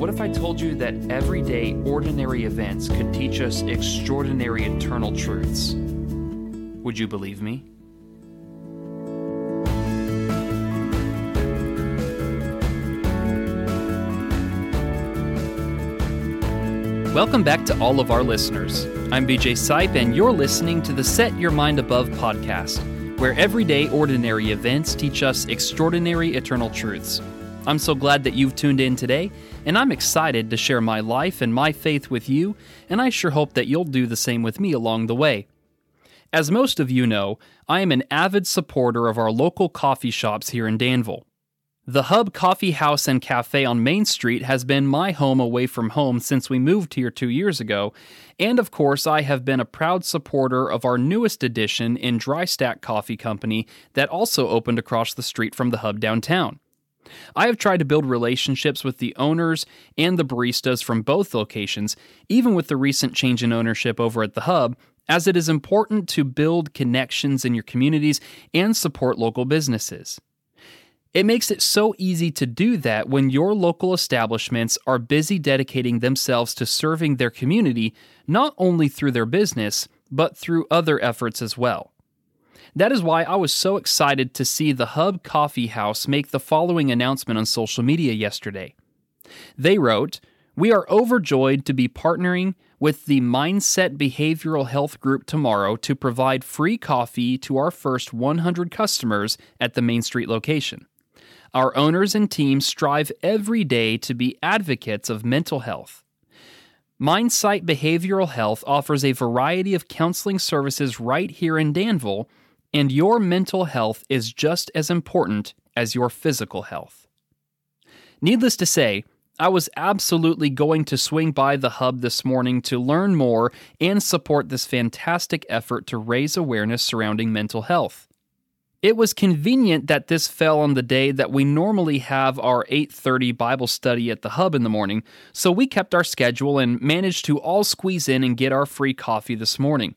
what if I told you that everyday, ordinary events could teach us extraordinary eternal truths? Would you believe me? Welcome back to all of our listeners. I'm BJ Sipe, and you're listening to the Set Your Mind Above podcast, where everyday, ordinary events teach us extraordinary eternal truths. I'm so glad that you've tuned in today, and I'm excited to share my life and my faith with you, and I sure hope that you'll do the same with me along the way. As most of you know, I am an avid supporter of our local coffee shops here in Danville. The Hub Coffee House and Cafe on Main Street has been my home away from home since we moved here two years ago, and of course, I have been a proud supporter of our newest addition in Dry Stack Coffee Company that also opened across the street from the Hub downtown. I have tried to build relationships with the owners and the baristas from both locations, even with the recent change in ownership over at the Hub, as it is important to build connections in your communities and support local businesses. It makes it so easy to do that when your local establishments are busy dedicating themselves to serving their community, not only through their business, but through other efforts as well. That is why I was so excited to see the Hub Coffee House make the following announcement on social media yesterday. They wrote, We are overjoyed to be partnering with the Mindset Behavioral Health Group tomorrow to provide free coffee to our first 100 customers at the Main Street location. Our owners and team strive every day to be advocates of mental health. Mindsight Behavioral Health offers a variety of counseling services right here in Danville and your mental health is just as important as your physical health. Needless to say, I was absolutely going to swing by the hub this morning to learn more and support this fantastic effort to raise awareness surrounding mental health. It was convenient that this fell on the day that we normally have our 8:30 Bible study at the hub in the morning, so we kept our schedule and managed to all squeeze in and get our free coffee this morning.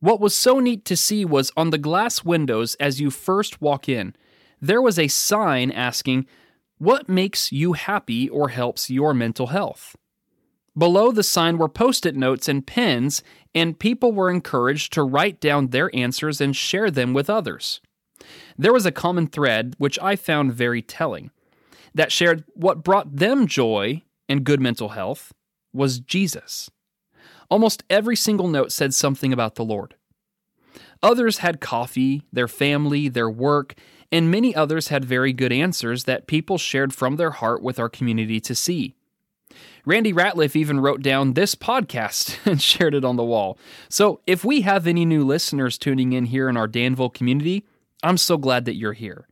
What was so neat to see was on the glass windows as you first walk in, there was a sign asking, What makes you happy or helps your mental health? Below the sign were post it notes and pens, and people were encouraged to write down their answers and share them with others. There was a common thread, which I found very telling, that shared what brought them joy and good mental health was Jesus. Almost every single note said something about the Lord. Others had coffee, their family, their work, and many others had very good answers that people shared from their heart with our community to see. Randy Ratliff even wrote down this podcast and shared it on the wall. So, if we have any new listeners tuning in here in our Danville community, I'm so glad that you're here.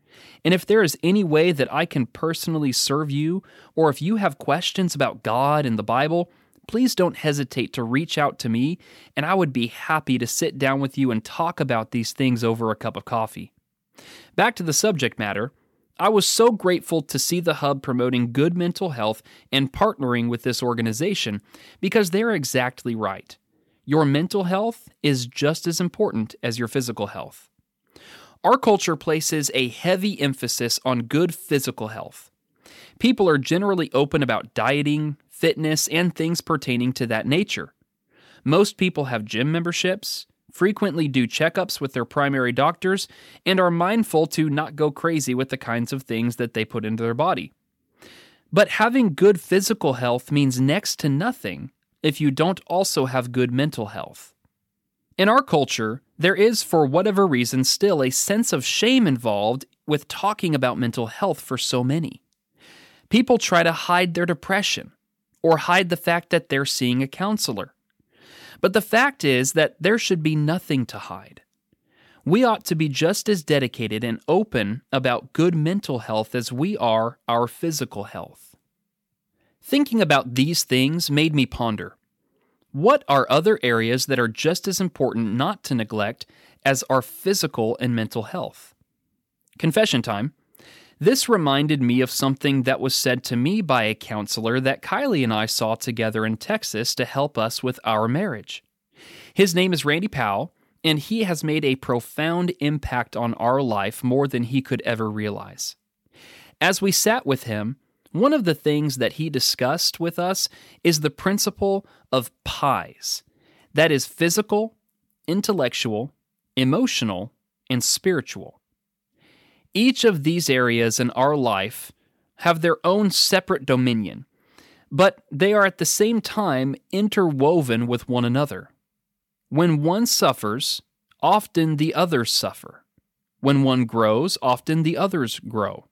And if there is any way that I can personally serve you, or if you have questions about God and the Bible, please don't hesitate to reach out to me, and I would be happy to sit down with you and talk about these things over a cup of coffee. Back to the subject matter. I was so grateful to see the Hub promoting good mental health and partnering with this organization because they're exactly right. Your mental health is just as important as your physical health. Our culture places a heavy emphasis on good physical health. People are generally open about dieting, fitness, and things pertaining to that nature. Most people have gym memberships, frequently do checkups with their primary doctors, and are mindful to not go crazy with the kinds of things that they put into their body. But having good physical health means next to nothing if you don't also have good mental health. In our culture, there is, for whatever reason, still a sense of shame involved with talking about mental health for so many. People try to hide their depression, or hide the fact that they're seeing a counselor. But the fact is that there should be nothing to hide. We ought to be just as dedicated and open about good mental health as we are our physical health. Thinking about these things made me ponder What are other areas that are just as important not to neglect as our physical and mental health? Confession time. This reminded me of something that was said to me by a counselor that Kylie and I saw together in Texas to help us with our marriage. His name is Randy Powell, and he has made a profound impact on our life more than he could ever realize. As we sat with him, one of the things that he discussed with us is the principle of pies that is, physical, intellectual, emotional, and spiritual. Each of these areas in our life have their own separate dominion, but they are at the same time interwoven with one another. When one suffers, often the others suffer. When one grows, often the others grow.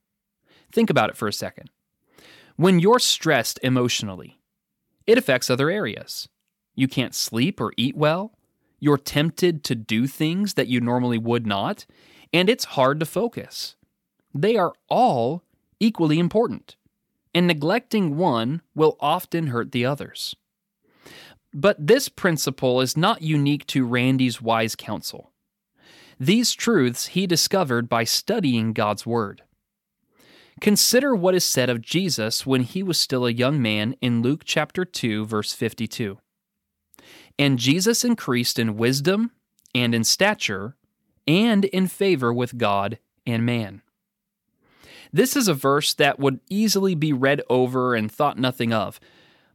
Think about it for a second. When you're stressed emotionally, it affects other areas. You can't sleep or eat well. You're tempted to do things that you normally would not, and it's hard to focus. They are all equally important, and neglecting one will often hurt the others. But this principle is not unique to Randy's wise counsel. These truths he discovered by studying God's Word. Consider what is said of Jesus when he was still a young man in Luke chapter 2 verse 52. And Jesus increased in wisdom and in stature and in favor with God and man. This is a verse that would easily be read over and thought nothing of,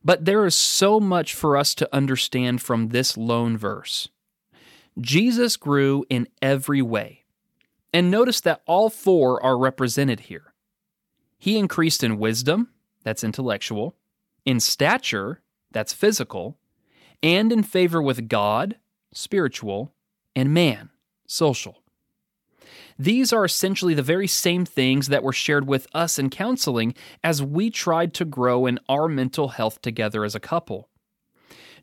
but there is so much for us to understand from this lone verse. Jesus grew in every way. And notice that all four are represented here. He increased in wisdom, that's intellectual, in stature, that's physical, and in favor with God, spiritual, and man, social. These are essentially the very same things that were shared with us in counseling as we tried to grow in our mental health together as a couple.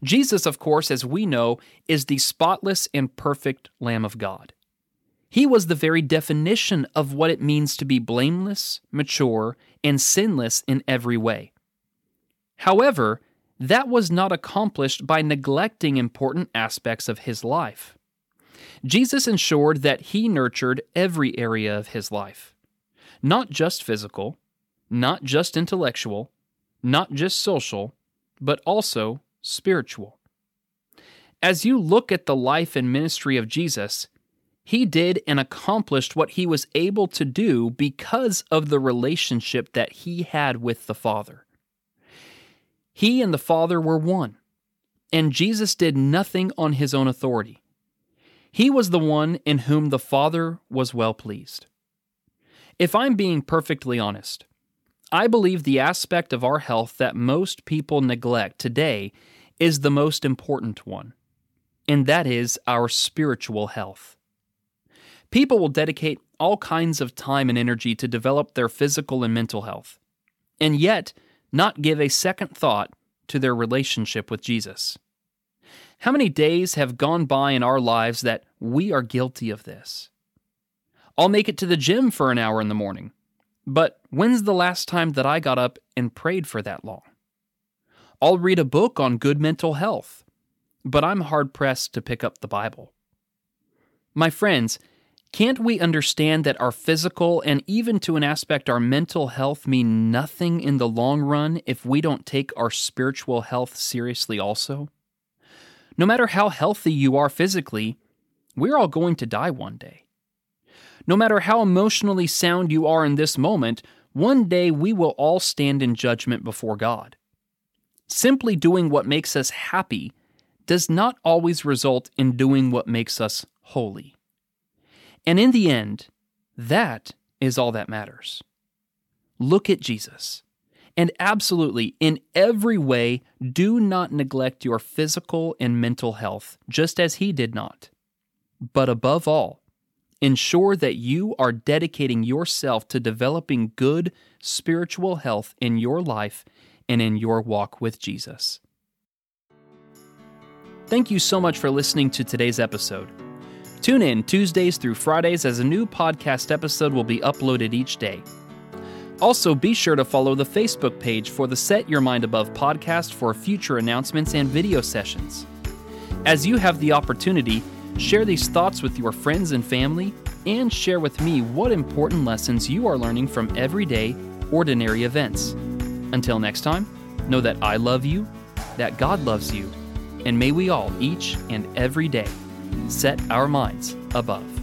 Jesus, of course, as we know, is the spotless and perfect Lamb of God. He was the very definition of what it means to be blameless, mature, and sinless in every way. However, that was not accomplished by neglecting important aspects of his life. Jesus ensured that he nurtured every area of his life, not just physical, not just intellectual, not just social, but also spiritual. As you look at the life and ministry of Jesus, he did and accomplished what he was able to do because of the relationship that he had with the Father. He and the Father were one, and Jesus did nothing on his own authority. He was the one in whom the Father was well pleased. If I'm being perfectly honest, I believe the aspect of our health that most people neglect today is the most important one, and that is our spiritual health. People will dedicate all kinds of time and energy to develop their physical and mental health, and yet not give a second thought to their relationship with Jesus. How many days have gone by in our lives that we are guilty of this? I'll make it to the gym for an hour in the morning, but when's the last time that I got up and prayed for that long? I'll read a book on good mental health, but I'm hard pressed to pick up the Bible. My friends, can't we understand that our physical and even to an aspect our mental health mean nothing in the long run if we don't take our spiritual health seriously also? No matter how healthy you are physically, we're all going to die one day. No matter how emotionally sound you are in this moment, one day we will all stand in judgment before God. Simply doing what makes us happy does not always result in doing what makes us holy. And in the end, that is all that matters. Look at Jesus. And absolutely, in every way, do not neglect your physical and mental health, just as he did not. But above all, ensure that you are dedicating yourself to developing good spiritual health in your life and in your walk with Jesus. Thank you so much for listening to today's episode. Tune in Tuesdays through Fridays as a new podcast episode will be uploaded each day. Also, be sure to follow the Facebook page for the Set Your Mind Above podcast for future announcements and video sessions. As you have the opportunity, share these thoughts with your friends and family, and share with me what important lessons you are learning from everyday, ordinary events. Until next time, know that I love you, that God loves you, and may we all, each and every day, set our minds above.